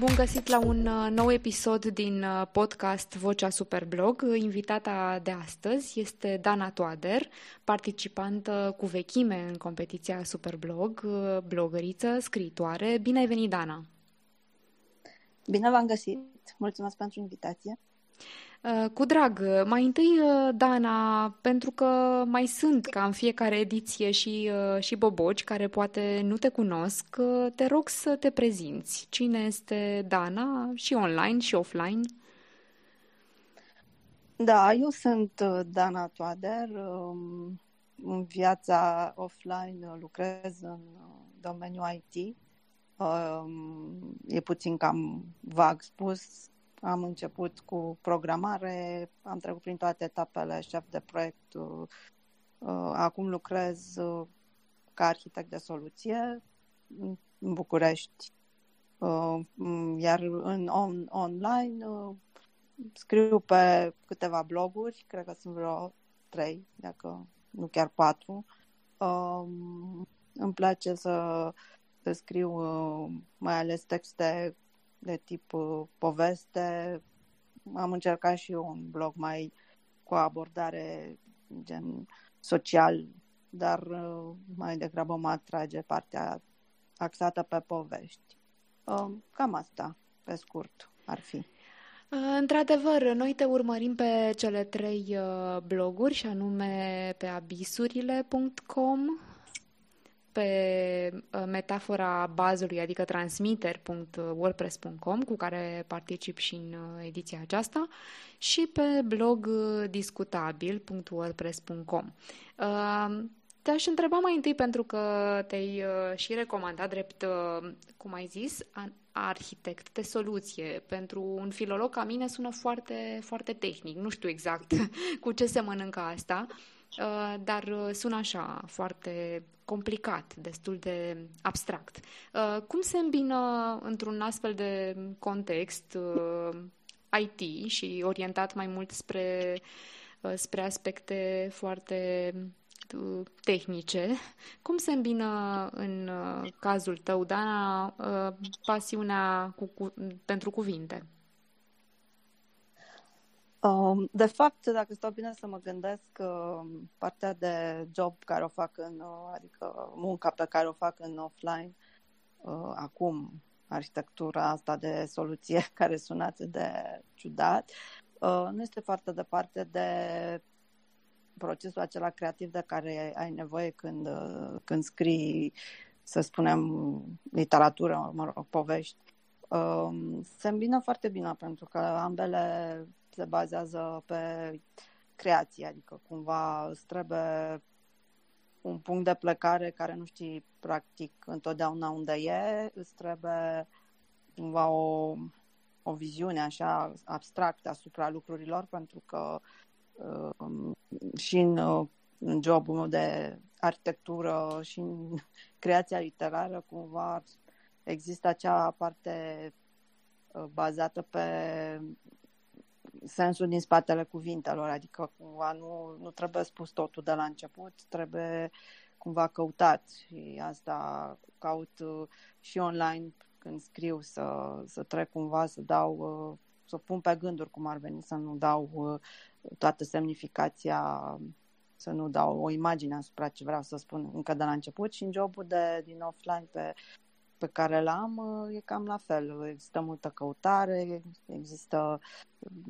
Bun găsit la un uh, nou episod din uh, podcast Vocea Superblog. Invitata de astăzi este Dana Toader, participantă cu vechime în competiția Superblog, uh, blogăriță, scriitoare. Bine ai venit, Dana! Bine v-am găsit! Mulțumesc pentru invitație! Uh, cu drag, mai întâi, uh, Dana, pentru că mai sunt ca în fiecare ediție și, uh, și boboci care poate nu te cunosc, te rog să te prezinți. Cine este Dana și online și offline? Da, eu sunt Dana Toader. Um, în viața offline lucrez în domeniul IT. Um, e puțin cam vag spus, am început cu programare, am trecut prin toate etapele șef de proiect. Uh, acum lucrez uh, ca arhitect de soluție în București. Uh, iar în on, online scriu pe câteva bloguri, cred că sunt vreo trei, dacă nu chiar patru. Îmi place să, să scriu mai ales texte de tip uh, poveste. Am încercat și eu un blog mai cu o abordare gen social, dar uh, mai degrabă mă atrage partea axată pe povești. Uh, cam asta, pe scurt, ar fi. Într-adevăr, noi te urmărim pe cele trei bloguri, și anume pe abisurile.com, pe uh, metafora bazului, adică transmitter.wordpress.com, cu care particip și în uh, ediția aceasta, și pe blog uh, discutabil.wordpress.com. Te-aș întreba mai întâi, pentru că te-ai și recomandat drept, cum ai zis, arhitect de soluție. Pentru un filolog ca mine sună foarte, foarte tehnic. Nu știu exact cu ce se mănâncă asta. Uh, dar uh, sună așa, foarte complicat, destul de abstract. Uh, cum se îmbină într-un astfel de context IT și orientat mai mult spre, spre aspecte foarte tehnice. Cum se îmbină în cazul tău, Dana, pasiunea cu, cu, pentru cuvinte? Um, de fapt, dacă stau bine să mă gândesc, um, partea de job care o fac în, uh, adică munca pe care o fac în offline, uh, acum, arhitectura asta de soluție care sună atât de ciudat, uh, nu este foarte departe de procesul acela creativ de care ai nevoie când, când scrii, să spunem, literatură, mă rog, povești. Um, se îmbină foarte bine pentru că ambele se bazează pe creație, adică cumva îți trebuie un punct de plecare care nu știi practic întotdeauna unde e, îți trebuie cumva o, o viziune așa abstractă asupra lucrurilor pentru că uh, și în, uh, în jobul meu de arhitectură și în creația literară cumva există acea parte uh, bazată pe sensul din spatele cuvintelor, adică cumva nu, nu trebuie spus totul de la început, trebuie cumva căutat și asta caut uh, și online când scriu să, să trec cumva, să dau, uh, să pun pe gânduri cum ar veni, să nu dau uh, toată semnificația, să nu dau o imagine asupra ce vreau să spun încă de la început și în jobul de, din offline pe pe care îl am e cam la fel. Există multă căutare, există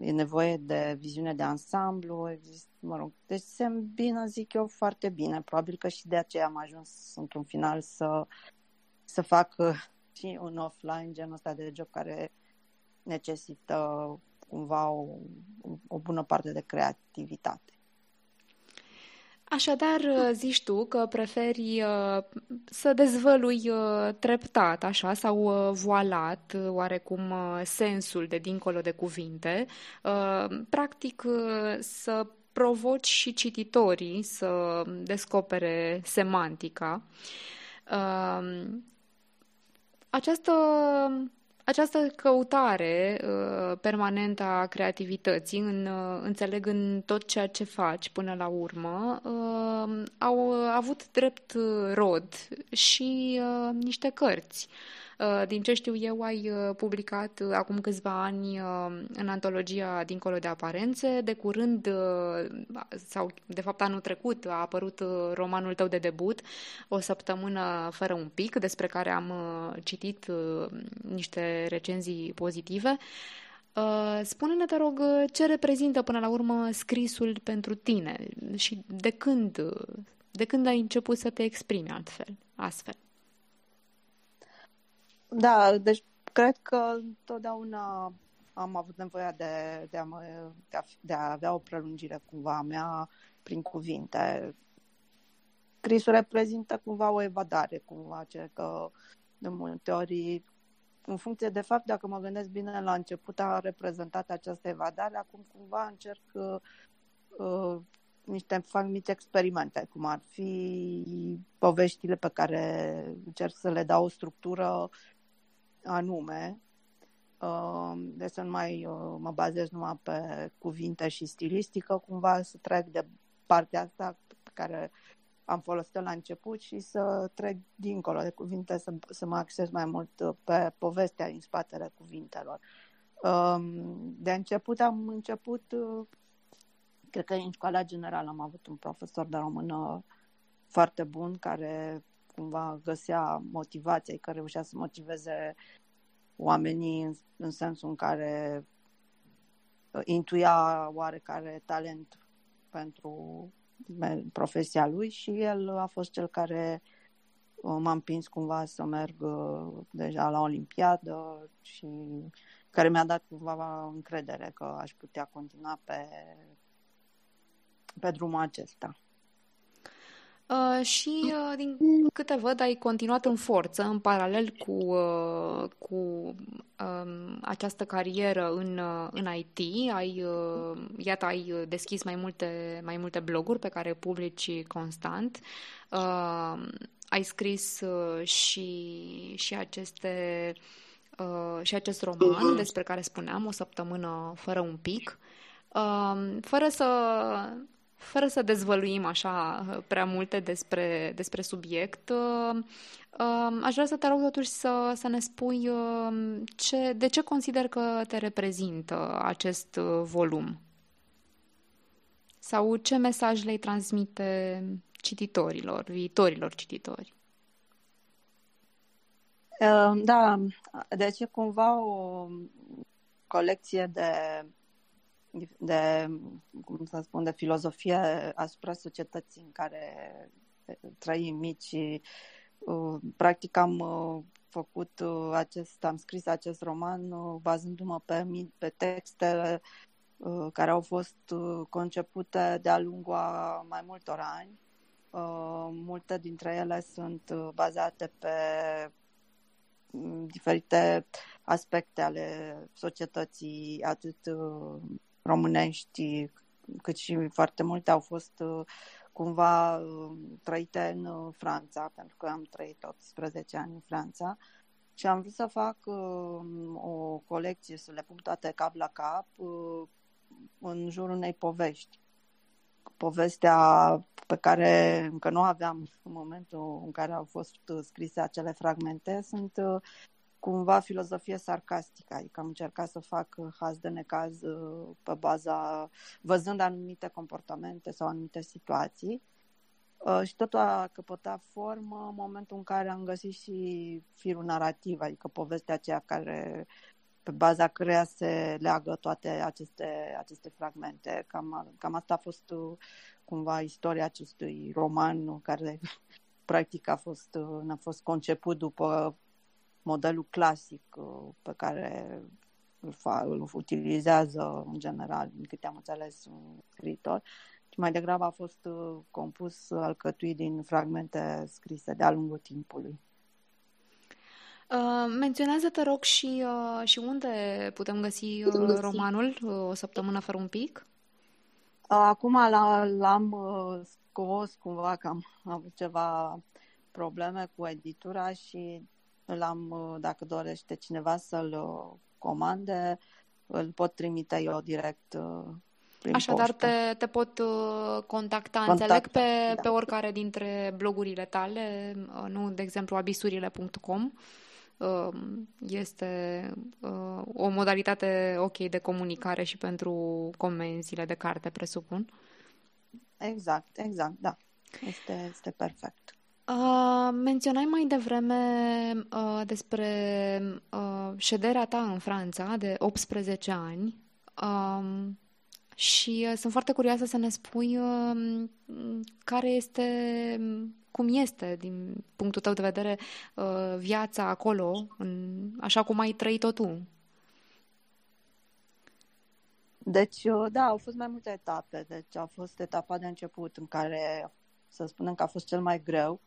e nevoie de viziune de ansamblu, există, mă rog, deci se îmbină, zic eu, foarte bine. Probabil că și de aceea am ajuns într-un final să, să fac și un offline, genul ăsta de job care necesită cumva o, o bună parte de creativitate. Așadar, uh, zici tu că preferi uh, să dezvălui uh, treptat, așa, sau voalat, oarecum, sensul de dincolo de cuvinte, practic să provoci și cititorii să descopere semantica. Această această căutare uh, permanentă a creativității, în, uh, înțeleg în tot ceea ce faci până la urmă, uh, au avut drept rod și uh, niște cărți. Uh, din ce știu eu, ai uh, publicat uh, acum câțiva ani în antologia Dincolo de aparențe. De curând, sau de fapt anul trecut, a apărut romanul tău de debut, O săptămână fără un pic, despre care am citit niște recenzii pozitive. Spune-ne, te rog, ce reprezintă până la urmă scrisul pentru tine și de când, de când ai început să te exprimi altfel, astfel? Da, deci cred că întotdeauna am avut nevoie de, de, a, mă, de, a, de a avea o prelungire cumva a mea prin cuvinte. Scrisul reprezintă cumva o evadare, cumva, ce că de multe ori, în funcție de fapt, dacă mă gândesc bine, la început a reprezentat această evadare, acum cumva încerc uh, uh, niște, fac mici experimente, cum ar fi poveștile pe care încerc să le dau o structură anume, uh, de să nu mai uh, mă bazez numai pe cuvinte și stilistică, cumva să trec de partea asta pe care am folosit-o la început și să trec dincolo de cuvinte, să, să mă acces mai mult uh, pe povestea din spatele cuvintelor. Um, de început am început, cred că în școala generală am avut un profesor de română foarte bun care cumva găsea motivație, că reușea să motiveze oamenii în, în sensul în care uh, intuia oarecare talent pentru profesia lui și el a fost cel care uh, m-a împins cumva să merg uh, deja la Olimpiadă și care mi-a dat cumva încredere că aș putea continua pe, pe drumul acesta. Uh, și, uh, din câte văd, ai continuat în forță, în paralel cu, uh, cu um, această carieră în, uh, în IT. Ai, uh, iată, ai deschis mai multe, mai multe bloguri pe care publici constant. Uh, ai scris uh, și, și aceste uh, și acest roman despre care spuneam, o săptămână fără un pic. Uh, fără să fără să dezvăluim așa uh, prea multe despre, despre subiect, uh, uh, aș vrea să te rog totuși să, să ne spui ce, de ce consider că te reprezintă acest volum? Sau ce mesaj le transmite cititorilor, viitorilor cititori? Da, deci e cumva o colecție de de, cum să spun, de filozofie asupra societății în care trăim mici. Uh, practic am uh, făcut uh, acest, am scris acest roman bazându-mă pe, pe texte care au fost concepute de-a lungul a mai multor ani. Multe dintre ele sunt bazate pe mm, diferite aspecte ale societății, atât românești, cât și foarte multe au fost uh, cumva uh, trăite în uh, Franța, pentru că am trăit 18 ani în Franța și am vrut să fac o colecție, să le pun toate cap la cap în jurul unei povești. Povestea pe care încă nu aveam în momentul în care au fost scrise acele fragmente sunt cumva filozofie sarcastică, adică am încercat să fac haz de necaz uh, pe baza, văzând anumite comportamente sau anumite situații. Uh, și totul a căpătat formă în momentul în care am găsit și firul narrativ, adică povestea aceea care pe baza căreia se leagă toate aceste, aceste fragmente. Cam, cam asta a fost uh, cumva istoria acestui roman care practic a fost, a fost conceput după modelul clasic uh, pe care îl, fa, îl utilizează în general, din câte am înțeles, un scriitor, ci mai degrabă a fost uh, compus alcătuit din fragmente scrise de-a lungul timpului. Uh, menționează, te rog, și, uh, și unde putem găsi uh, romanul uh, O săptămână fără un pic? Acum l-am scos cumva că am avut ceva probleme cu editura și îl am, uh, dacă dorește cineva să-l uh, comande, îl pot trimite eu direct uh, prin Așadar, te, te pot contacta, contacta înțeleg, pe, da. pe oricare dintre blogurile tale, nu, de exemplu, abisurile.com, este o modalitate ok de comunicare și pentru comenzile de carte, presupun. Exact, exact, da. Este, este perfect. Uh, menționai mai devreme uh, despre uh, șederea ta în Franța de 18 ani uh, și uh, sunt foarte curioasă să ne spui uh, care este, cum este, din punctul tău de vedere, uh, viața acolo, în, așa cum ai trăit-o tu. Deci, uh, da, au fost mai multe etape. Deci a fost etapa de început în care, să spunem că a fost cel mai greu,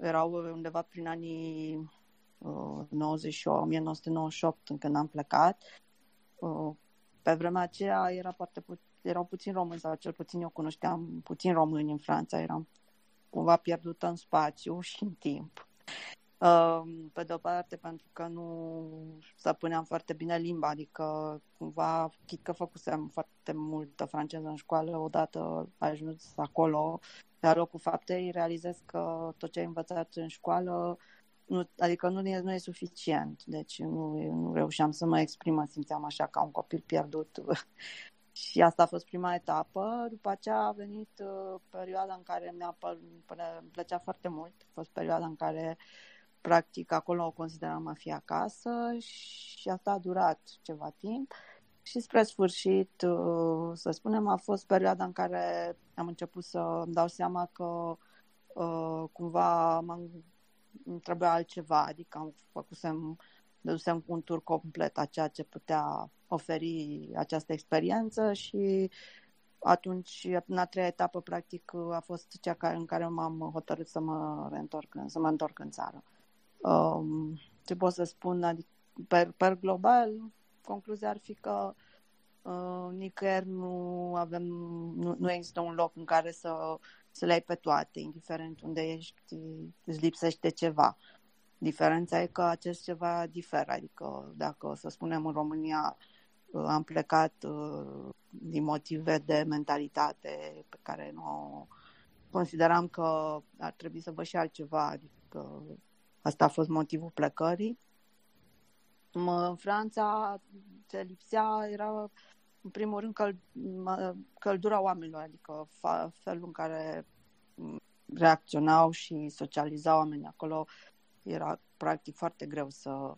erau undeva prin anii uh, 98, 1998 când am plecat. Uh, pe vremea aceea era foarte pu- erau puțin români, sau cel puțin eu cunoșteam puțin români în Franța, eram cumva pierdută în spațiu și în timp. Uh, pe de-o parte pentru că nu stăpâneam foarte bine limba, adică cumva, chit că făcusem foarte multă franceză în școală, odată ajuns acolo, la locul faptei realizez că tot ce ai învățat în școală, nu, adică nu e, nu e suficient. Deci nu, nu reușeam să mă exprim, mă simțeam așa ca un copil pierdut. și asta a fost prima etapă. După aceea a venit uh, perioada în care mi-a îmi plăcea foarte mult. A fost perioada în care practic acolo o consideram a fi acasă și asta a durat ceva timp. Și spre sfârșit, uh, să spunem, a fost perioada în care am început să îmi dau seama că uh, cumva m-am, îmi trebuia altceva, adică am făcusem, dădusem cu un tur complet a ceea ce putea oferi această experiență și atunci, în a treia etapă, practic, a fost cea care, în care m-am hotărât să mă reîntorc, să mă întorc în țară. Um, ce pot să spun, adică, per, per global, concluzia ar fi că uh, nicăieri nu avem, nu, nu există un loc în care să, să le ai pe toate, indiferent unde ești, îți lipsește ceva. Diferența e că acest ceva diferă, adică dacă, să spunem, în România uh, am plecat uh, din motive de mentalitate pe care nu consideram că ar trebui să văd și altceva, adică asta a fost motivul plecării în Franța ce lipsea era în primul rând căl, căldura oamenilor, adică felul în care reacționau și socializau oamenii acolo era practic foarte greu să,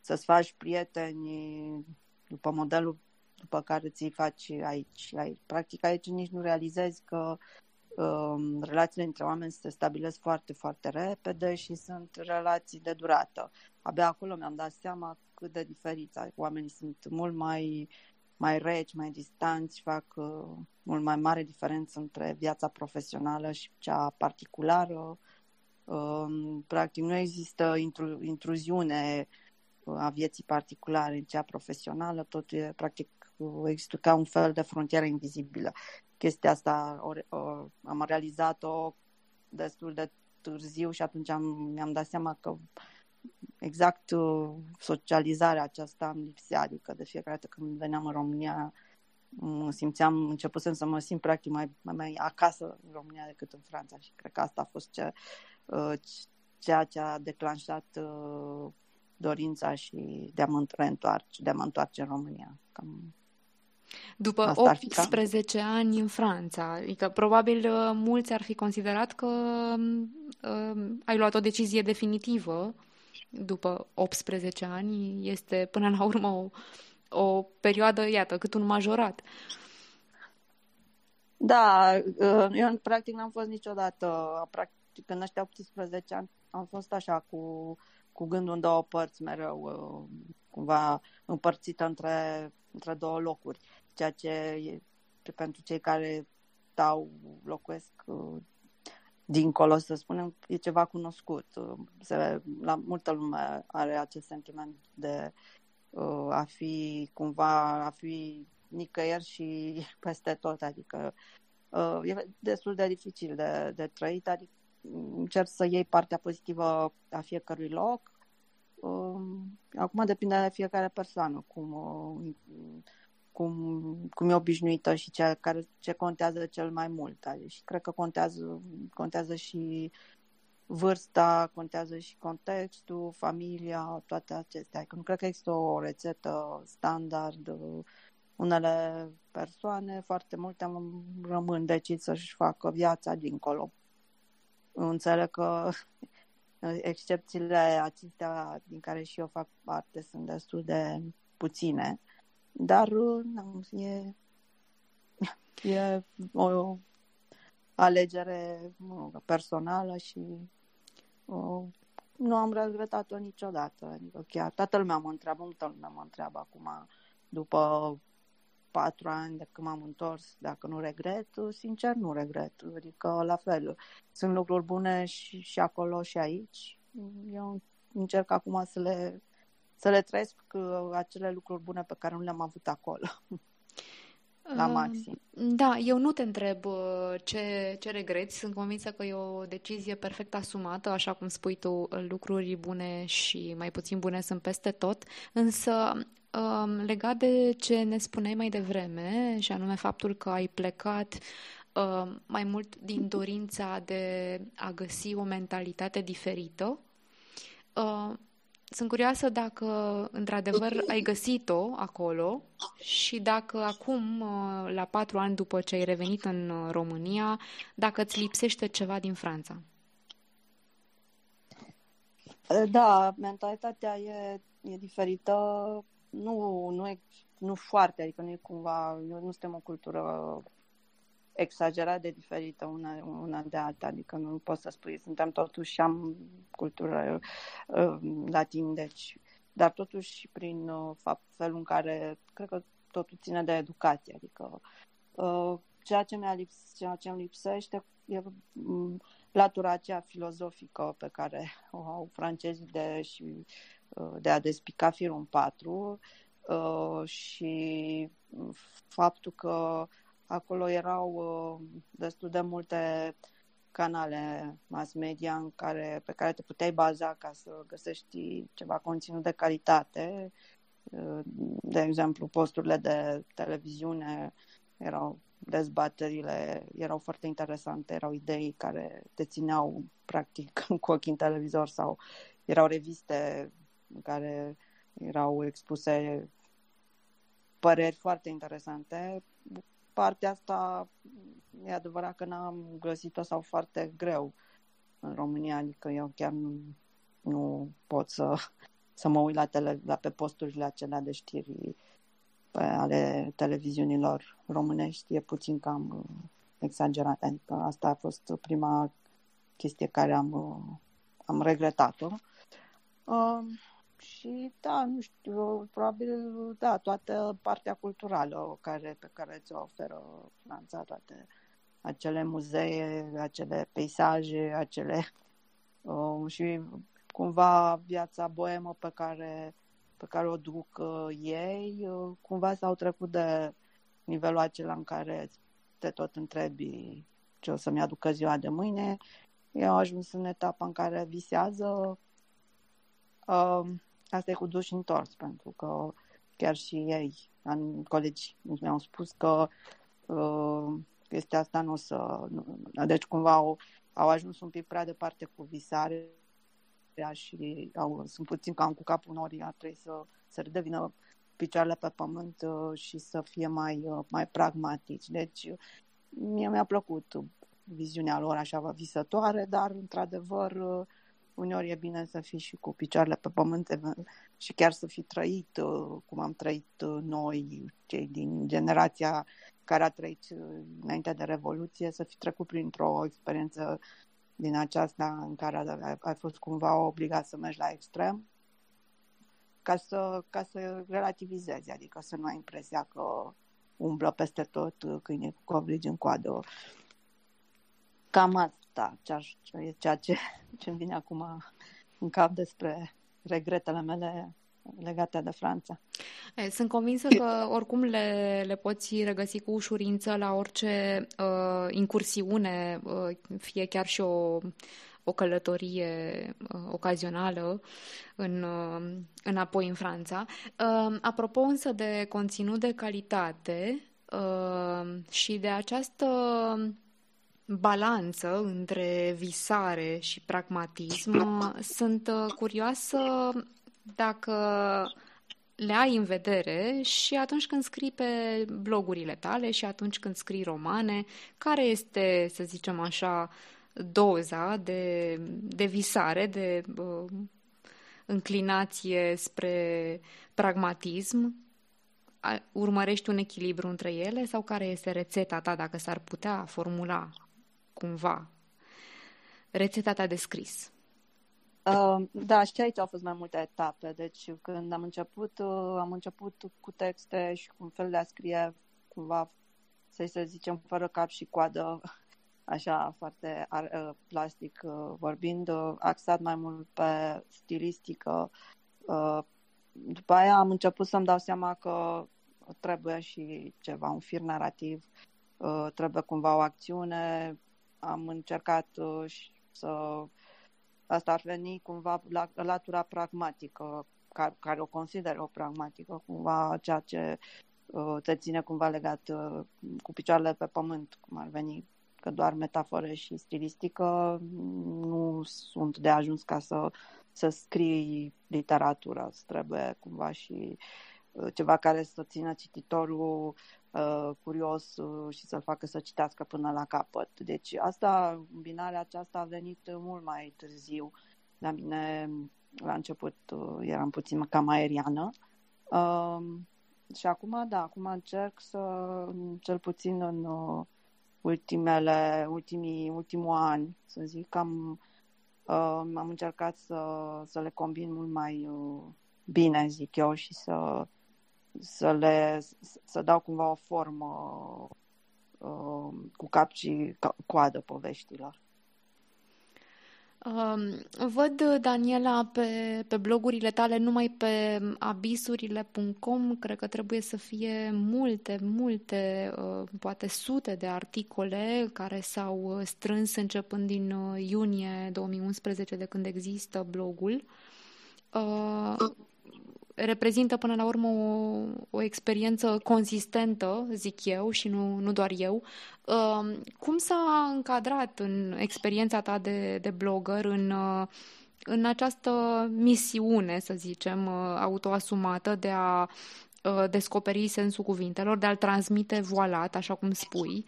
să-ți faci prieteni după modelul după care ți-i faci aici. aici. Practic aici nici nu realizezi că um, relațiile între oameni se stabilesc foarte, foarte repede și sunt relații de durată. Abia acolo mi-am dat seama cât de diferiți. Oamenii sunt mult mai, mai reci, mai distanți, fac uh, mult mai mare diferență între viața profesională și cea particulară. Uh, practic nu există intru, intruziune uh, a vieții particulare în cea profesională, tot e practic există ca un fel de frontieră invizibilă. Chestia asta o, o, am realizat-o destul de târziu și atunci am, mi-am dat seama că exact uh, socializarea aceasta îmi lipsea, adică de fiecare dată când veneam în România mă simțeam, începusem să mă simt practic mai, mai, mai acasă în România decât în Franța și cred că asta a fost ce, uh, ceea ce a declanșat uh, dorința și de a mă reîntoarce, de a mă întoarce în România. Cam după Asta 18 ani în Franța, adică probabil mulți ar fi considerat că uh, ai luat o decizie definitivă după 18 ani este până la urmă o, o perioadă, iată, cât un majorat. Da, uh, eu practic n-am fost niciodată, practic în ăștia 18 ani am fost așa cu, cu gândul în două părți mereu, uh, cumva împărțită între, între două locuri, ceea ce e, pentru cei care stau, locuiesc uh, dincolo, să spunem, e ceva cunoscut. Se, la multă lume are acest sentiment de uh, a fi cumva, a fi nicăieri și peste tot, adică uh, e destul de dificil de, de trăit, adică încerc să iei partea pozitivă a fiecărui loc. Uh, acum depinde de fiecare persoană, cum uh, cum, cum e obișnuită și ce, care, ce contează cel mai mult. Și cred că contează, contează și vârsta, contează și contextul, familia, toate acestea. Că nu cred că există o rețetă standard. Unele persoane, foarte multe, rămân decid să-și facă viața dincolo. Înțeleg că excepțiile acestea din care și eu fac parte sunt destul de puține, dar nu, e, e o alegere personală și o, nu am regretat-o niciodată. Adică chiar toată lumea mă întreabă, multă lumea mă întreabă acum, după patru ani de când m-am întors, dacă nu regret, sincer nu regret. Adică la fel, sunt lucruri bune și, și acolo și aici. Eu încerc acum să le, să le trăiesc uh, acele lucruri bune pe care nu le-am avut acolo. la maxim. Da, eu nu te întreb uh, ce, ce regreți. Sunt convinsă că e o decizie perfect asumată, așa cum spui tu, lucruri bune și mai puțin bune sunt peste tot. Însă, um, legat de ce ne spuneai mai devreme, și anume faptul că ai plecat um, mai mult din dorința de a găsi o mentalitate diferită, uh, sunt curioasă dacă, într-adevăr, ai găsit-o acolo și dacă acum, uh, la patru ani după ce ai revenit în uh, România, dacă îți lipsește ceva din Franța. Da, mentalitatea e, e diferită. Nu, nu, e, nu foarte, adică nu e cumva, nu, nu suntem o cultură exagerat de diferită una, una de alta, adică nu pot să spui, suntem totuși, am cultură uh, latin, deci, dar totuși prin uh, fapt, felul în care, cred că totul ține de educație, adică uh, ceea ce, mi-a lips, ceea ce îmi lipsește e um, latura aceea filozofică pe care o au francezii de, și, uh, de a despica firul 4 uh, și faptul că Acolo erau uh, destul de multe canale mass media în care, pe care te puteai baza ca să găsești ceva conținut de calitate. Uh, de exemplu, posturile de televiziune erau dezbaterile erau foarte interesante, erau idei care te țineau practic cu ochii în televizor sau erau reviste în care erau expuse păreri foarte interesante partea asta e adevărat că n-am găsit-o sau foarte greu în România, adică eu chiar nu, nu pot să, să mă uit la, tele, la pe posturile acelea de știri pe ale televiziunilor românești, e puțin cam exagerat, adică asta a fost prima chestie care am, am regretat-o. Uh, și da, nu știu, probabil, da, toată partea culturală care, pe care ți-o oferă Franța, toate acele muzee, acele peisaje, acele uh, și cumva viața boemă pe care, pe care o duc uh, ei, uh, cumva s-au trecut de nivelul acela în care te tot întrebi ce o să-mi aducă ziua de mâine. Eu au ajuns în etapa în care visează uh, asta e cu duș întors, pentru că chiar și ei, în colegi mi-au spus că uh, chestia asta nu o să... Nu, deci cumva au, au ajuns un pic prea departe cu visare și au, sunt puțin cam cu capul nori, ar trebui să, să redevină picioarele pe pământ uh, și să fie mai, uh, mai pragmatici. Deci mie mi-a plăcut viziunea lor așa visătoare, dar într-adevăr uh, uneori e bine să fii și cu picioarele pe pământ și chiar să fi trăit uh, cum am trăit uh, noi, cei din generația care a trăit uh, înainte de Revoluție, să fi trecut printr-o experiență din aceasta în care ai fost cumva obligat să mergi la extrem ca să, ca să relativizezi, adică să nu ai impresia că umblă peste tot câine cu covrigi în coadă. Cam asta e ceea ce, ce îmi vine acum în cap despre regretele mele legate de Franța. Sunt convinsă că oricum le, le poți regăsi cu ușurință la orice uh, incursiune, uh, fie chiar și o, o călătorie uh, ocazională în, uh, înapoi în Franța. Uh, apropo însă de conținut de calitate uh, și de această balanță între visare și pragmatism, sunt uh, curioasă dacă le ai în vedere și atunci când scrii pe blogurile tale și atunci când scrii romane, care este, să zicem așa, doza de, de visare, de uh, înclinație spre pragmatism? Urmărești un echilibru între ele sau care este rețeta ta, dacă s-ar putea formula cumva rețeta ta de scris? Uh, da, și aici au fost mai multe etape. Deci când am început, uh, am început cu texte și cu un fel de a scrie cumva, să să zicem, fără cap și coadă, așa foarte uh, plastic uh, vorbind, uh, axat mai mult pe stilistică. Uh, după aia am început să-mi dau seama că trebuie și ceva, un fir narrativ, uh, trebuie cumva o acțiune. Am încercat uh, să Asta ar veni cumva la latura pragmatică, care, care o consider o pragmatică, cumva ceea ce uh, te ține cumva legat uh, cu picioarele pe pământ, cum ar veni, că doar metafore și stilistică nu sunt de ajuns ca să, să scrii literatură. Trebuie cumva și uh, ceva care să țină cititorul uh, curios uh, și să-l facă să citească până la capăt. Deci asta, binarea aceasta a venit mult mai târziu. La mine, la început, uh, eram puțin cam aeriană. Uh, și acum, da, acum încerc să, cel puțin în uh, ultimele, ultimii, ultimul ani, să zic, am, uh, am încercat să, să le combin mult mai uh, bine, zic eu, și să să le să dau cumva o formă uh, cu cap și coadă poveștilor. Um, văd, Daniela, pe, pe blogurile tale, numai pe abisurile.com, cred că trebuie să fie multe, multe, uh, poate sute de articole care s-au strâns începând din uh, iunie 2011, de când există blogul. Uh, reprezintă până la urmă o, o experiență consistentă, zic eu, și nu, nu doar eu. Uh, cum s-a încadrat în experiența ta de, de blogger în, uh, în această misiune, să zicem, uh, autoasumată de a Uh, descoperi sensul cuvintelor, de a-l transmite voalat, așa cum spui,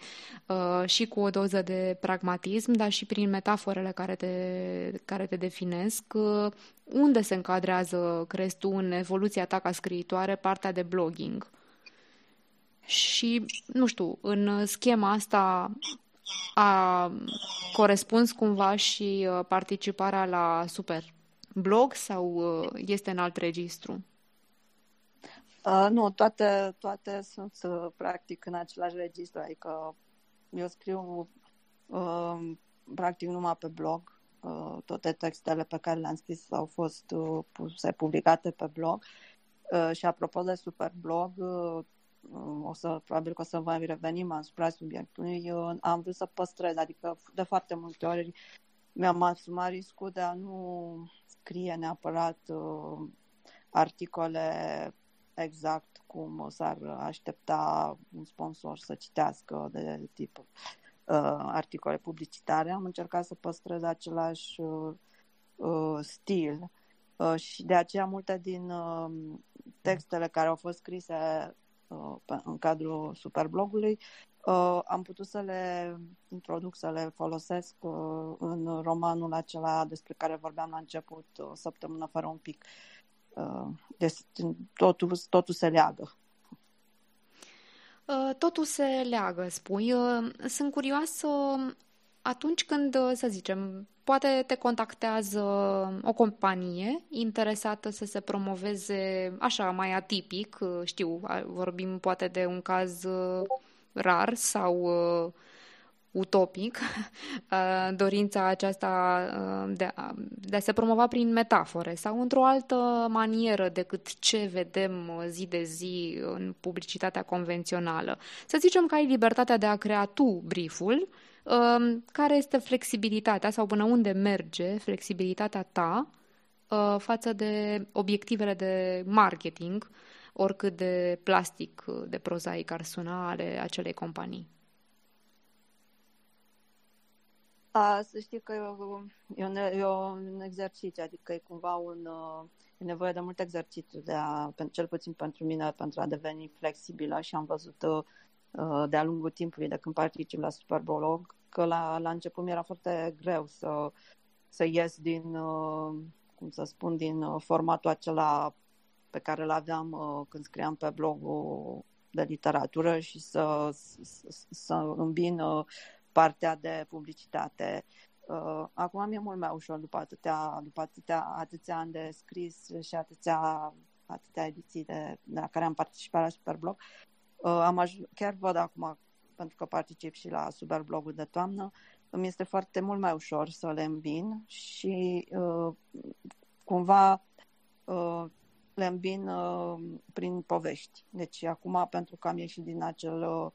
uh, și cu o doză de pragmatism, dar și prin metaforele care te, care te definesc. Uh, unde se încadrează, crezi tu, în evoluția ta ca scriitoare, partea de blogging? Și, nu știu, în schema asta a corespuns cumva și participarea la Super Blog sau este în alt registru? Uh, nu, toate, toate sunt uh, practic în același registru, adică eu scriu uh, practic numai pe blog. Uh, toate textele pe care le-am scris au fost uh, puse, publicate pe blog. Uh, și apropo de Superblog, uh, o să, probabil că o să vă revenim asupra subiectului, uh, am vrut să păstrez, adică de foarte multe ori mi-am asumat riscul de a nu scrie neapărat uh, articole exact cum s-ar aștepta un sponsor să citească de tip uh, articole publicitare. Am încercat să păstrez același uh, uh, stil uh, și de aceea multe din uh, textele care au fost scrise uh, pe, în cadrul superblogului uh, am putut să le introduc, să le folosesc uh, în romanul acela despre care vorbeam la început, o săptămână fără un pic. Uh, Uh, deci totul, totul se leagă. Uh, totul se leagă, spui. Uh, sunt curioasă atunci când, să zicem, poate te contactează o companie interesată să se promoveze așa mai atipic, știu, vorbim poate de un caz rar sau utopic, uh, dorința aceasta uh, de a, de a se promova prin metafore sau într-o altă manieră decât ce vedem uh, zi de zi în publicitatea convențională. Să zicem că ai libertatea de a crea tu brieful, care este flexibilitatea sau până unde merge flexibilitatea ta față de obiectivele de marketing, oricât de plastic, de prozaic ar suna ale acelei companii. A, să știi că e un, e un exercițiu, adică e cumva un... E nevoie de mult exercițiu, de a, cel puțin pentru mine, pentru a deveni flexibilă și am văzut de-a lungul timpului de când particip la Superbolog că la, la început mi-era foarte greu să, să ies din, cum să spun, din formatul acela pe care îl aveam când scriam pe blogul de literatură și să, să, să îmbin partea de publicitate. Uh, acum mi-e mult mai ușor după atâtea, după atâtea, atâția ani de scris și atâția, atâtea ediții de, de la care am participat la Superblog. Uh, am aj- chiar văd acum, pentru că particip și la Superblogul de toamnă, îmi este foarte mult mai ușor să le îmbin și uh, cumva uh, le îmbin uh, prin povești. Deci acum, pentru că am ieșit din acel uh, um,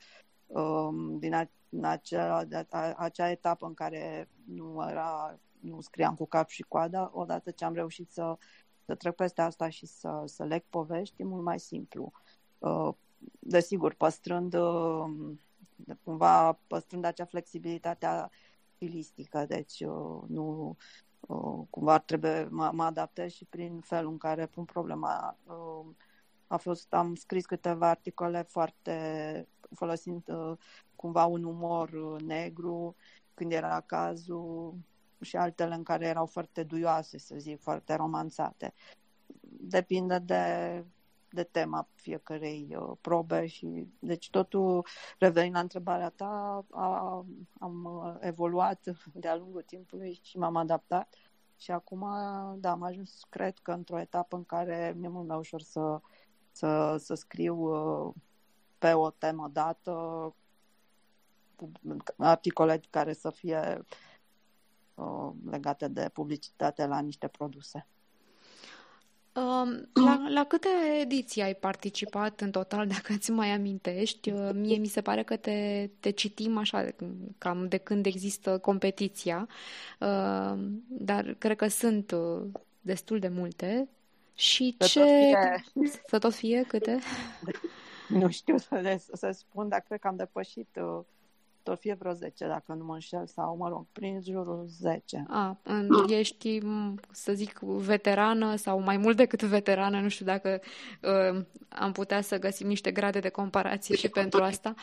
din, a, din acea, a, acea etapă în care nu era nu scriam cu cap și coada, odată ce am reușit să, să trec peste asta și să, să leg povești, e mult mai simplu. Uh, desigur, păstrând uh, cumva păstrând acea flexibilitate stilistică, deci uh, nu cumva trebuie, mă, mă adaptez și prin felul în care pun problema. A fost, am scris câteva articole foarte folosind uh, cumva un umor uh, negru când era cazul și altele în care erau foarte duioase, să zic, foarte romanțate. Depinde de, de tema fiecărei uh, probe și deci totul, revenind la întrebarea ta, a, am uh, evoluat de-a lungul timpului și m-am adaptat și acum, da, am ajuns, cred că, într-o etapă în care mi-e mult mai ușor să, să, să scriu uh, pe o temă dată, articole care să fie uh, legate de publicitate la niște produse. Um, la, la câte ediții ai participat în total, dacă îți mai amintești? Uh, mie mi se pare că te, te citim așa, cam de când există competiția, uh, dar cred că sunt uh, destul de multe. Și să ce... Tot fie... Să tot fie câte? Nu știu să, le, să spun, dar cred că am depășit uh, tot fie vreo 10, dacă nu mă înșel, sau, mă rog, prin jurul 10. A, ești, să zic, veterană sau mai mult decât veterană, nu știu dacă uh, am putea să găsim niște grade de comparație și pentru asta.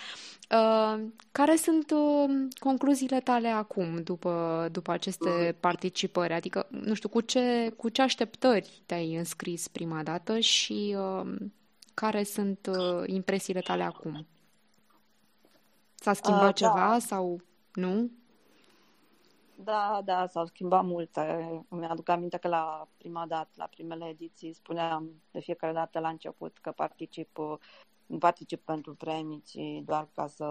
Uh, care sunt uh, concluziile tale acum, după, după aceste participări? Adică, nu știu, cu ce, cu ce așteptări te-ai înscris prima dată și... Uh, care sunt uh, impresiile tale acum? S-a schimbat uh, ceva da. sau nu? Da, da, s-au schimbat multe. Îmi aduc aminte că la prima dată, la primele ediții, spuneam de fiecare dată la început că particip, nu particip pentru premii, ci doar ca să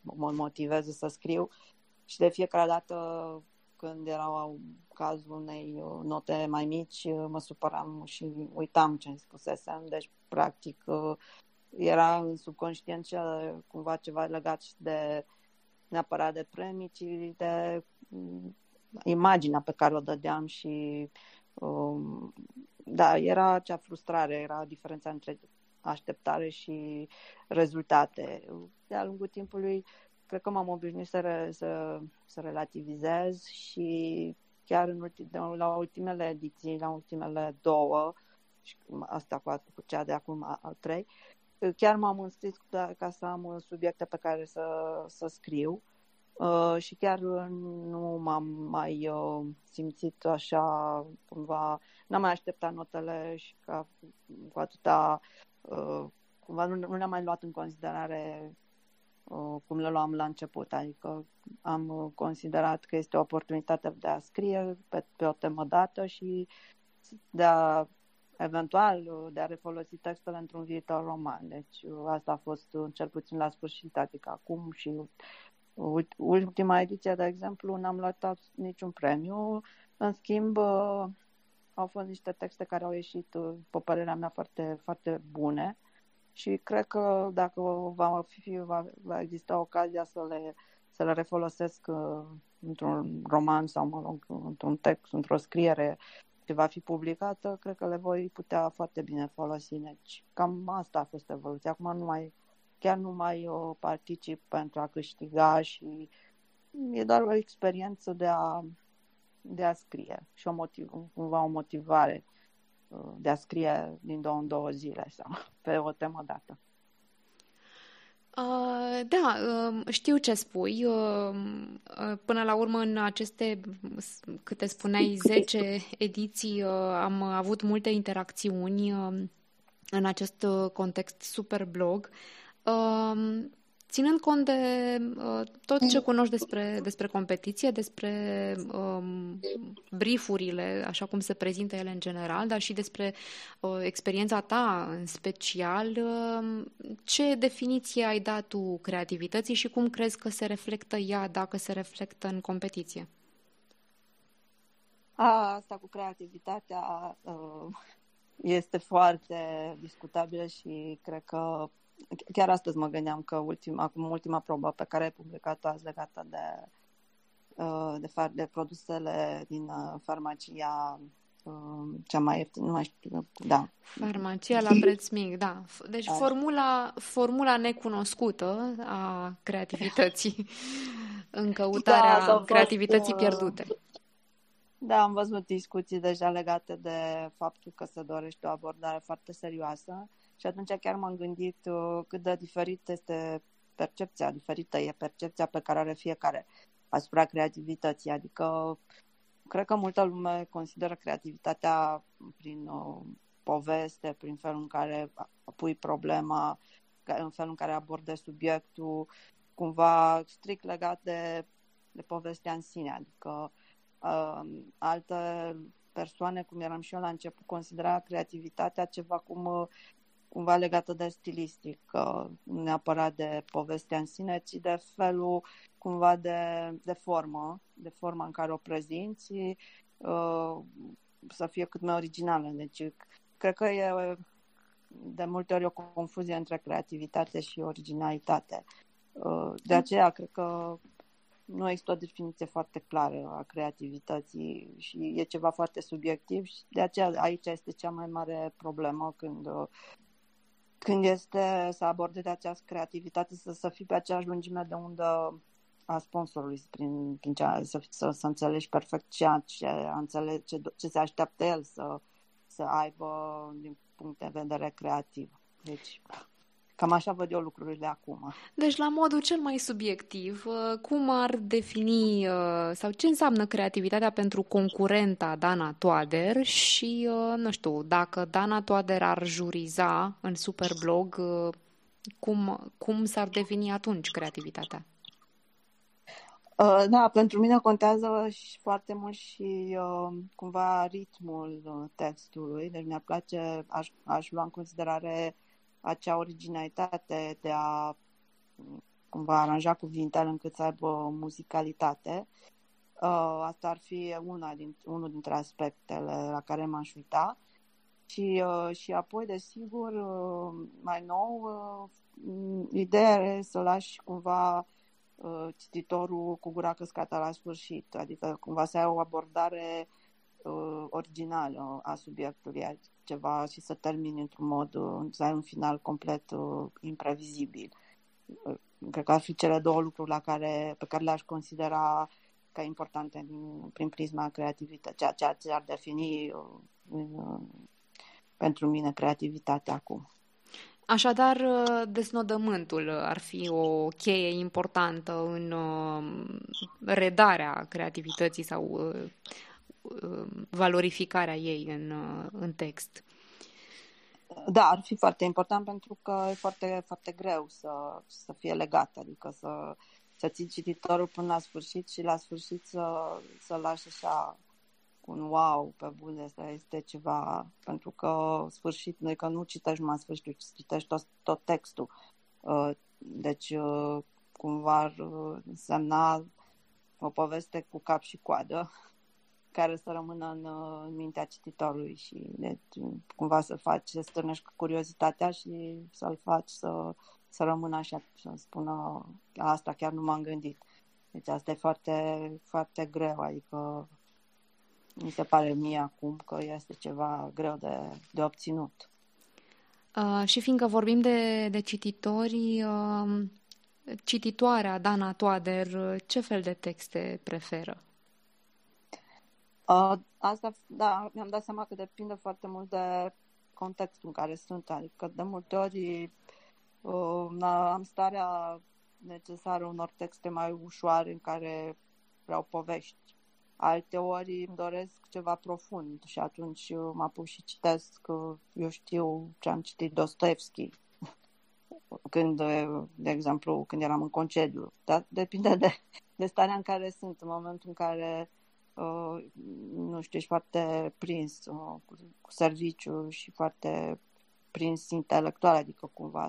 mă motivez să scriu. Și de fiecare dată când era cazul unei uh, note mai mici, uh, mă supăram și uitam ce îmi spusesem. Deci, practic, uh, era în subconștient ce, cumva ceva legat de neapărat de premii, ci de mm, imaginea pe care o dădeam și um, da, era acea frustrare, era diferența între așteptare și rezultate. De-a lungul timpului cred că m-am obișnuit să, re, să, să relativizez și chiar în ulti, la ultimele ediții, la ultimele două, și asta cu, cu cea de acum a trei, chiar m-am înscris da, ca să am subiecte pe care să, să scriu uh, și chiar nu m-am mai uh, simțit așa cumva, n-am mai așteptat notele și ca, cu atâta uh, cumva nu, nu ne-am mai luat în considerare Uh, cum le luam la început, adică am uh, considerat că este o oportunitate de a scrie pe, pe o temă dată și de a eventual uh, de a refolosi textele într-un viitor roman. Deci asta a fost cel puțin la sfârșit, adică acum și ultima ediție, de exemplu, n-am luat niciun premiu. În schimb, au fost niște texte care au ieșit, pe părerea mea, foarte, foarte bune și cred că dacă va, fi, va, va exista ocazia să le, să le refolosesc uh, într-un roman sau, mă rog, într-un text, într-o scriere ce va fi publicată, cred că le voi putea foarte bine folosi. Deci cam asta a fost evoluția. Acum nu mai, chiar nu mai o particip pentru a câștiga și e doar o experiență de a, de a scrie și o motiv, cumva o motivare uh, de a scrie din două în două zile sau pe o temă dată. Uh, da, uh, știu ce spui. Uh, uh, până la urmă, în aceste, câte spuneai, 10 ediții, uh, am avut multe interacțiuni uh, în acest context super blog. Ținând cont de uh, tot ce cunoști despre, despre competiție, despre um, briefurile, așa cum se prezintă ele în general, dar și despre uh, experiența ta în special, uh, ce definiție ai dat tu creativității și cum crezi că se reflectă ea dacă se reflectă în competiție? A, asta cu creativitatea uh, este foarte discutabilă și cred că chiar astăzi mă gândeam că ultima, acum ultima probă pe care ai publicat-o azi legată de, uh, de, far, de produsele din uh, farmacia uh, cea mai ieftină, nu mai știu, da. Farmacia la preț mic, da. Deci formula, formula necunoscută a creativității în căutarea da, creativității fost, pierdute. Da, am văzut discuții deja legate de faptul că se dorește o abordare foarte serioasă și atunci chiar m-am gândit uh, cât de diferit este percepția, diferită e percepția pe care are fiecare asupra creativității. Adică cred că multă lume consideră creativitatea prin uh, poveste, prin felul în care pui problema, în felul în care abordezi subiectul, cumva strict legat de, de povestea în sine. Adică uh, alte persoane, cum eram și eu la început, considera creativitatea ceva cum uh, cumva legată de stilistic, nu neapărat de povestea în sine, ci de felul cumva de, de formă, de forma în care o prezinți, uh, să fie cât mai originală. Deci, cred că e de multe ori o confuzie între creativitate și originalitate. Uh, de aceea, cred că nu există o definiție foarte clară a creativității și e ceva foarte subiectiv și de aceea aici este cea mai mare problemă când când este să abordezi această creativitate, să, să fii pe aceeași lungime de undă a sponsorului, prin, prin cea, să, să, să înțelegi perfect ceea ce, înțelege, ce, ce se așteaptă el să, să aibă din punct de vedere creativ. Deci, Cam așa văd eu lucrurile acum. Deci, la modul cel mai subiectiv, uh, cum ar defini uh, sau ce înseamnă creativitatea pentru concurenta Dana Toader și, uh, nu știu, dacă Dana Toader ar juriza în Superblog, cum, cum s-ar defini atunci creativitatea? Da, pentru mine contează și foarte mult și cumva ritmul textului, deci mi-ar place, aș, aș lua în considerare acea originalitate de a cumva aranja cuvintele încât să aibă muzicalitate. Uh, asta ar fi una din, unul dintre aspectele la care m-aș uita. Și, uh, și apoi, desigur, uh, mai nou, ideea e să lași cumva cititorul cu gura căscată la sfârșit, adică cumva să ai o abordare originală a subiectului ceva și să termini într-un mod, uh, să ai un final complet uh, imprevizibil. Uh, cred că ar fi cele două lucruri la care, pe care le-aș considera ca importante din, prin prisma creativității, ceea, ceea ce ar defini uh, pentru mine creativitatea acum. Așadar, desnodământul ar fi o cheie importantă în redarea creativității sau Um, valorificarea ei în, uh, în text. Da, ar fi foarte important pentru că e foarte, foarte greu să, să fie legat, adică să, să ții cititorul până la sfârșit și la sfârșit să, să lași așa un wow pe bune, asta este ceva, pentru că sfârșit, noi că nu citești numai sfârșitul, citești tot, tot textul. Uh, deci, uh, cumva ar însemna o poveste cu cap și coadă care să rămână în, în mintea cititorului și deci, cumva să faci, să stârnești curiozitatea și să-l faci să, să rămână așa, să spună asta chiar nu m-am gândit. Deci asta e foarte, foarte greu, adică mi se pare mie acum că este ceva greu de, de obținut. Uh, și fiindcă vorbim de, de cititori, uh, cititoarea Dana Toader, ce fel de texte preferă? Uh, asta, da, mi-am dat seama că depinde foarte mult de contextul în care sunt. Adică de multe ori uh, am starea necesară unor texte mai ușoare în care vreau povești. Alte ori îmi doresc ceva profund și atunci mă apuc și citesc, uh, eu știu ce am citit Dostoevski când, de exemplu, când eram în concediu. Dar depinde de, de starea în care sunt, în momentul în care uh, nu știu, ești foarte prins uh, cu, cu serviciu și foarte prins intelectual, adică cumva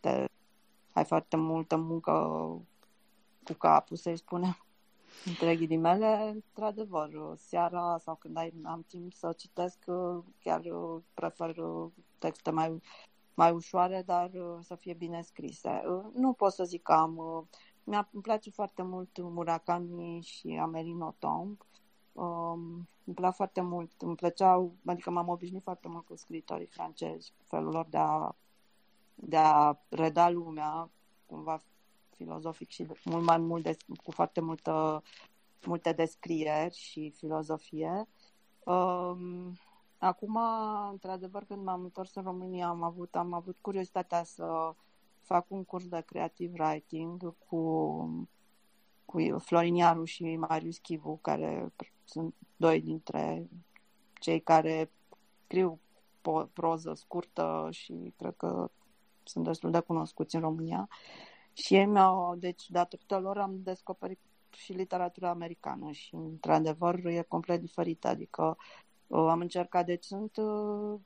te, ai foarte multă muncă cu capul, să-i spunem, între ghilimele, într-adevăr, seara sau când ai, am timp să citesc, chiar prefer texte mai, mai ușoare, dar să fie bine scrise. Nu pot să zic că am mi-a, îmi place foarte mult Murakami și Amerino Tomb. Um, îmi plac foarte mult, îmi plăceau, adică m-am obișnuit foarte mult cu scritorii francezi, felul lor de a, de a reda lumea, cumva filozofic și mult mai mult, de, cu foarte multă, multe descrieri și filozofie. Um, acum, într-adevăr, când m-am întors în România, am avut, am avut curiozitatea să fac un curs de creative writing cu, cu Florin Iaru și Marius Chivu, care sunt doi dintre cei care scriu proză scurtă și cred că sunt destul de cunoscuți în România. Și ei mi-au, deci datorită lor am descoperit și literatura americană și într-adevăr e complet diferită, adică uh, am încercat, deci sunt uh,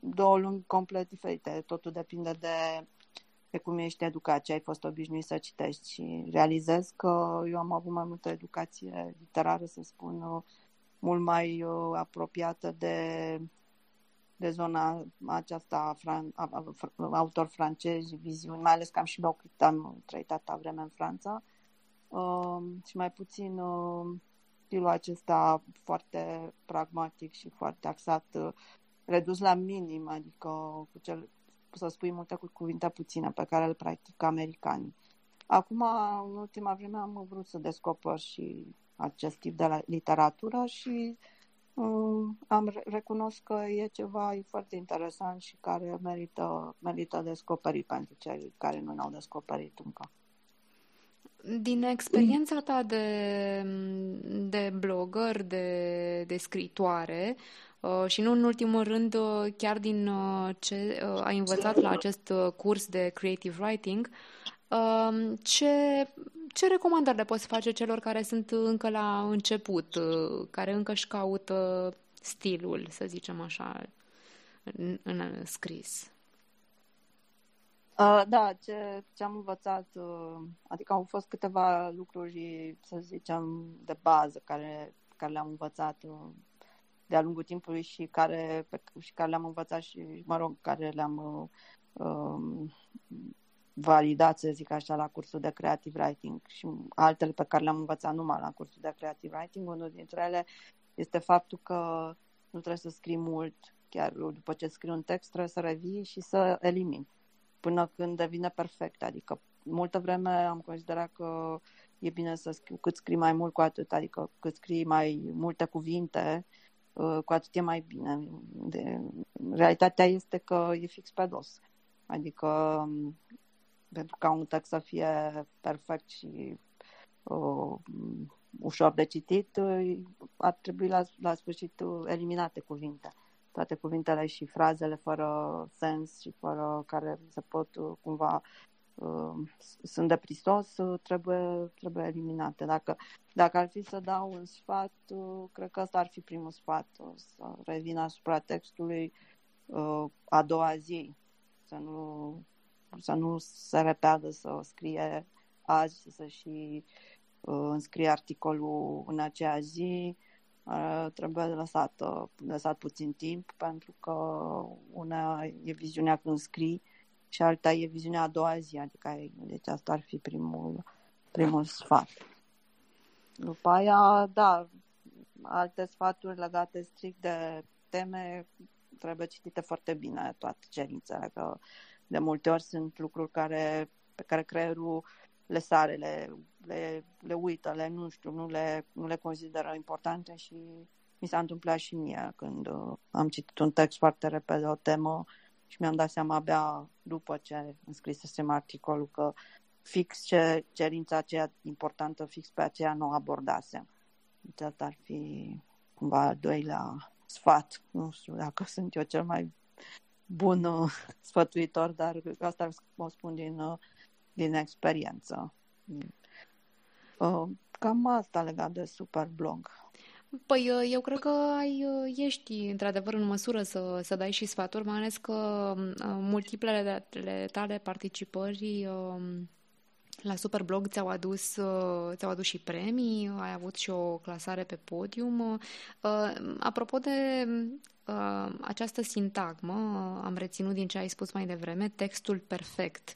două lumi complet diferite, totul depinde de pe cum ești educat, ce ai fost obișnuit să citești și realizez că eu am avut mai multă educație literară, să spun, uh, mult mai uh, apropiată de, de zona aceasta fran, autor francezi, viziuni, mai ales că am și locuit, am trăit atâta vreme în Franța. Uh, și mai puțin uh, stilul acesta foarte pragmatic și foarte axat, uh, redus la minim, adică cu cel, să spui multe cu cuvinte puține pe care le practică americanii. Acum, în ultima vreme, am vrut să descoper și acest tip de literatură și um, am recunosc că e ceva foarte interesant și care merită, merită descoperit pentru cei care nu l-au descoperit încă. Din experiența ta de, de blogger, de, de scritoare, Uh, și nu în ultimul rând, uh, chiar din uh, ce ai învățat la acest curs de creative writing, ce, ce recomandări le poți face celor care sunt încă la început, care încă își caută stilul, să zicem așa, în, în scris? Uh, da, ce, ce am învățat, uh, adică au fost câteva lucruri, să zicem, de bază care, care le-am învățat uh, de-a lungul timpului și care, pe, și care le-am învățat și, mă rog, care le-am uh, um, validat, să zic așa, la cursul de creative writing și altele pe care le-am învățat numai la cursul de creative writing. Unul dintre ele este faptul că nu trebuie să scrii mult, chiar după ce scrii un text trebuie să revii și să elimini până când devine perfect. Adică multă vreme am considerat că e bine să scriu cât scrii mai mult cu atât, adică cât scrii mai multe cuvinte, Uh, cu atât e mai bine. De, realitatea este că e fix pe dos. Adică um, pentru ca un text să fie perfect și uh, ușor de citit, uh, ar trebui la, la sfârșit eliminate cuvinte. Toate cuvintele și frazele fără sens și fără care se pot cumva uh, sunt de pristos, uh, trebuie, trebuie eliminate. Dacă, dacă ar fi să dau un sfat, uh, cred că ăsta ar fi primul sfat, uh, să revin asupra textului uh, a doua zi, să nu, să nu se repeadă să scrie azi, să și uh, înscrie articolul în aceea zi, uh, trebuie lăsat, uh, lăsat puțin timp, pentru că una e viziunea când scrii, și alta e viziunea a doua zi, adică deci asta ar fi primul, primul sfat. După aia, da, alte sfaturi legate strict de teme trebuie citite foarte bine toate cerințele, că de multe ori sunt lucruri care pe care creierul le sare, le, le, le uită, le nu știu, nu le, nu le consideră importante și mi s-a întâmplat și mie când uh, am citit un text foarte repede, o temă și mi-am dat seama abia după ce înscrisesem articolul că fix ce cerința aceea importantă, fix pe aceea nu o abordasem. Deci asta ar fi cumva al doilea sfat. Nu știu dacă sunt eu cel mai bun uh, sfătuitor, dar asta o spun din, uh, din experiență. Uh, cam asta legat de Superblog. Păi uh, eu cred că ai, uh, ești într-adevăr în măsură să, să dai și sfaturi, mai ales că uh, multiplele tale participări um, la Superblog ți-au adus, ți-au adus și premii, ai avut și o clasare pe podium. Apropo de această sintagmă, am reținut din ce ai spus mai devreme, textul perfect.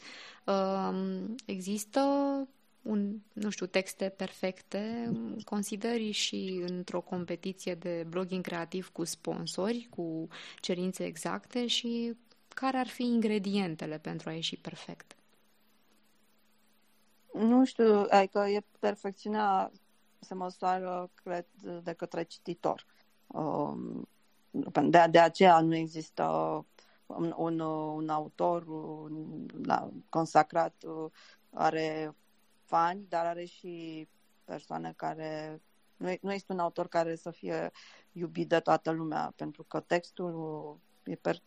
Există un, nu știu, texte perfecte, consideri și într-o competiție de blogging creativ cu sponsori, cu cerințe exacte și care ar fi ingredientele pentru a ieși perfect? Nu știu, adică e perfecțiunea se măsoară, cred, de către cititor. Um, de, de aceea nu există un, un, un autor un, la, consacrat are fani, dar are și persoane care... Nu, nu este un autor care să fie iubit de toată lumea, pentru că textul e per,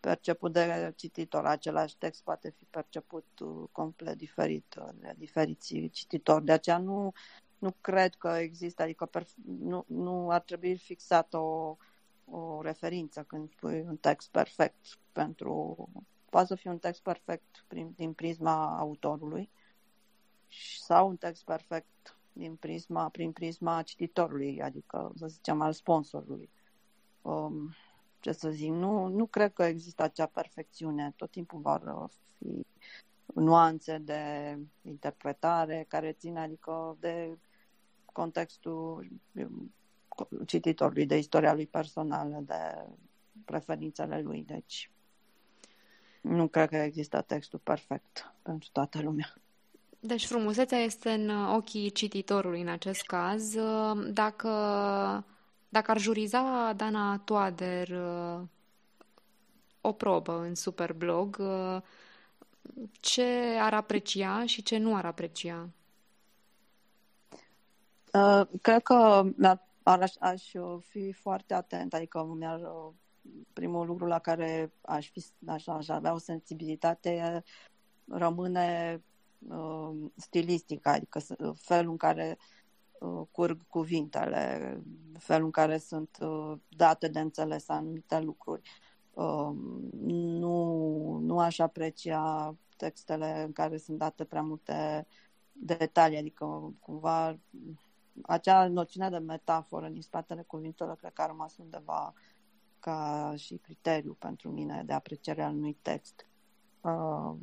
perceput de cititor. Același text poate fi perceput uh, complet diferit uh, de diferiți cititori. De aceea nu, nu cred că există, adică per, nu, nu ar trebui fixat o, o referință când pui un text perfect pentru... Poate să fie un text perfect prin, din prisma autorului, sau un text perfect din prisma, prin prisma cititorului, adică, să zicem, al sponsorului. Um, ce să zic, nu, nu cred că există acea perfecțiune. Tot timpul vor fi nuanțe de interpretare care țin, adică, de contextul cititorului, de istoria lui personală, de preferințele lui. Deci, nu cred că există textul perfect pentru toată lumea. Deci frumusețea este în ochii cititorului în acest caz. Dacă, dacă ar juriza Dana Toader o probă în Superblog, ce ar aprecia și ce nu ar aprecia? Uh, cred că ar, aș fi foarte atent, adică mi-ar, primul lucru la care aș, fi, aș, aș avea o sensibilitate rămâne uh, stilistică, adică felul în care uh, curg cuvintele, felul în care sunt uh, date de înțeles anumite lucruri. Uh, nu, nu aș aprecia textele în care sunt date prea multe detalii, adică cumva acea noțiune de metaforă din spatele cuvintelor cred că a rămas undeva ca și criteriu pentru mine de apreciere al unui text. Uh,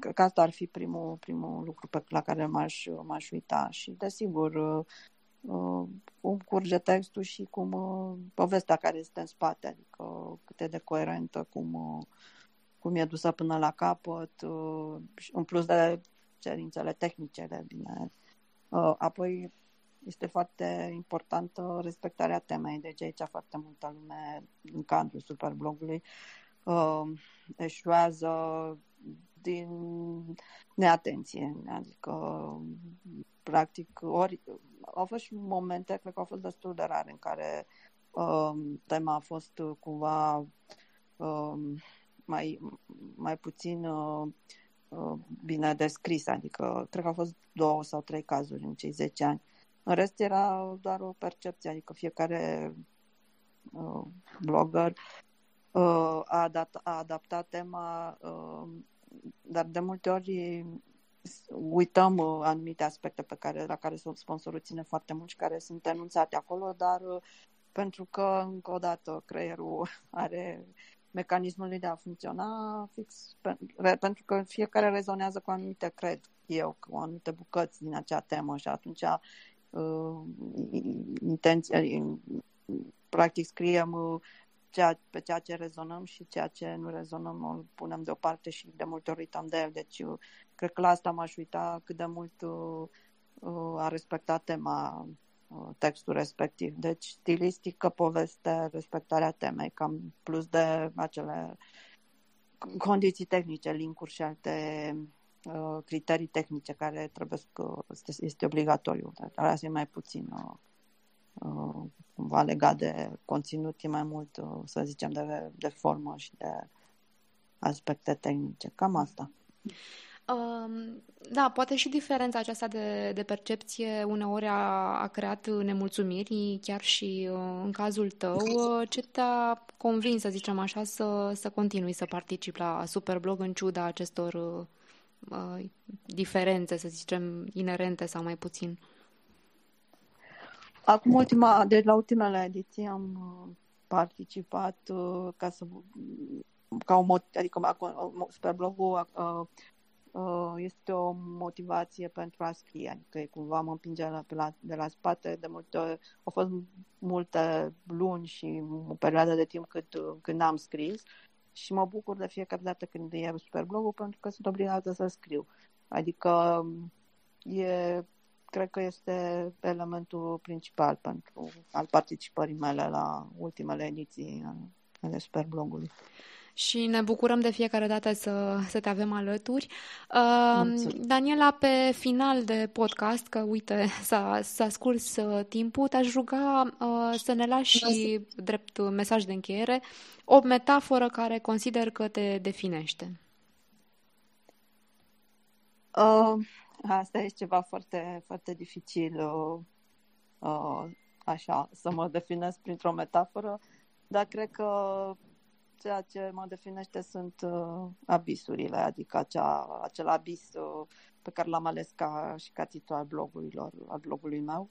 Cred că asta ar fi primul, primul lucru pe, la care m-aș, m-aș uita și, desigur, uh, uh, cum curge textul și cum uh, povestea care este în spate, adică cât e de coerentă, cum, uh, cum e dusă până la capăt, uh, în plus de cerințele tehnice, de bine. Uh, apoi este foarte importantă respectarea temei, deci aici foarte multă lume în cadrul superblogului uh, eșuează din neatenție. Adică, practic, ori au fost și momente, cred că au fost destul de rare, în care uh, tema a fost cumva uh, mai, mai puțin uh, uh, bine descrisă. Adică, cred că au fost două sau trei cazuri în cei 10 ani. În rest era doar o percepție, adică fiecare uh, blogger uh, a, adaptat, a adaptat tema uh, dar de multe ori uităm uh, anumite aspecte pe care, la care sponsorul ține foarte mult și care sunt enunțate acolo, dar uh, pentru că, încă o dată, creierul are mecanismul lui de a funcționa fix, pentru că fiecare rezonează cu anumite, cred eu, cu anumite bucăți din acea temă și atunci uh, intenția, practic scriem uh, ceea, pe ceea ce rezonăm și ceea ce nu rezonăm îl punem deoparte și de multe ori uităm de el. Deci cred că la asta m-aș uita cât de mult uh, uh, a respectat tema uh, textul respectiv. Deci, stilistică, poveste, respectarea temei, cam plus de acele condiții tehnice, linkuri și alte uh, criterii tehnice care trebuie să este, este obligatoriu. Dar asta e mai puțin uh, uh, cumva legat de conținut, e mai mult, uh, să zicem, de, de formă și de aspecte tehnice. Cam asta. Um, da, poate și diferența aceasta de, de percepție uneori a, a creat nemulțumiri, chiar și uh, în cazul tău. Uh, ce te-a convins, să zicem așa, să, să continui să participi la Superblog în ciuda acestor uh, diferențe, să zicem, inerente sau mai puțin? Acum, ultima, de la ultimele ediții am participat ca să ca o, adică Superblogul Uh, este o motivație pentru a scrie, adică e cumva mă împinge la, pe la, de la spate, de multe ori, au fost multe luni și o perioadă de timp cât, când am scris și mă bucur de fiecare dată când e blogul pentru că sunt obligată să scriu. Adică e, cred că este elementul principal pentru al participării mele la ultimele ediții ale blogului și ne bucurăm de fiecare dată să, să te avem alături. Uh, Daniela, pe final de podcast, că uite, s-a, s-a scurs uh, timpul, te-aș ruga uh, să ne lași și drept mesaj de încheiere o metaforă care consider că te definește. Uh, asta este ceva foarte, foarte dificil uh, uh, așa, să mă definesc printr-o metaforă, dar cred că ceea ce mă definește sunt uh, abisurile, adică acea, acel abis uh, pe care l-am ales ca și ca titlu al blogurilor, al blogului meu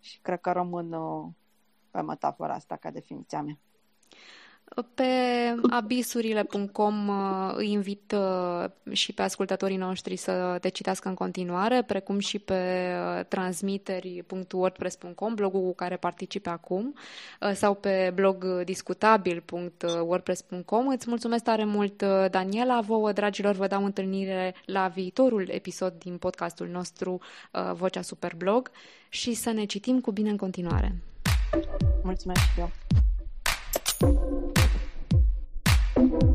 și cred că rămân uh, pe metafora asta ca definiția mea. Pe abisurile.com uh, îi invit uh, și pe ascultătorii noștri să te citească în continuare, precum și pe uh, transmiteri.wordpress.com, blogul cu care participe acum, sau pe blog discutabil.wordpress.com. Îți mulțumesc tare mult, Daniela. Vouă, dragilor, vă dau întâlnire la viitorul episod din podcastul nostru Vocea Superblog și să ne citim cu bine în continuare. Mulțumesc și eu. thank you